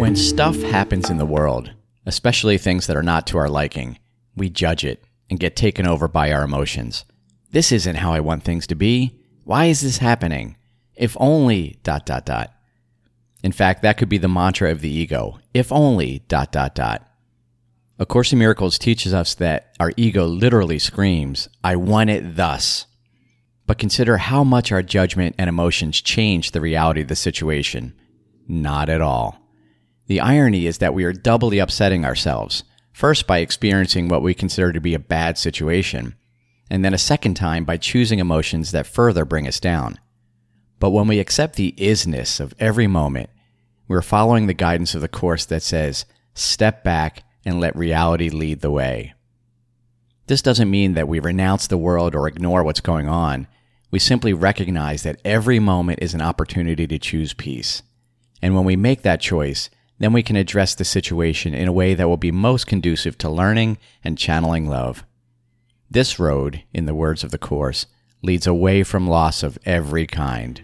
When stuff happens in the world, especially things that are not to our liking, we judge it and get taken over by our emotions. This isn't how I want things to be. Why is this happening? If only dot dot dot. In fact, that could be the mantra of the ego. If only dot dot dot. A Course in Miracles teaches us that our ego literally screams, I want it thus. But consider how much our judgment and emotions change the reality of the situation. Not at all. The irony is that we are doubly upsetting ourselves, first by experiencing what we consider to be a bad situation, and then a second time by choosing emotions that further bring us down. But when we accept the isness of every moment, we're following the guidance of the Course that says, step back and let reality lead the way. This doesn't mean that we renounce the world or ignore what's going on. We simply recognize that every moment is an opportunity to choose peace. And when we make that choice, then we can address the situation in a way that will be most conducive to learning and channeling love. This road, in the words of the Course, leads away from loss of every kind.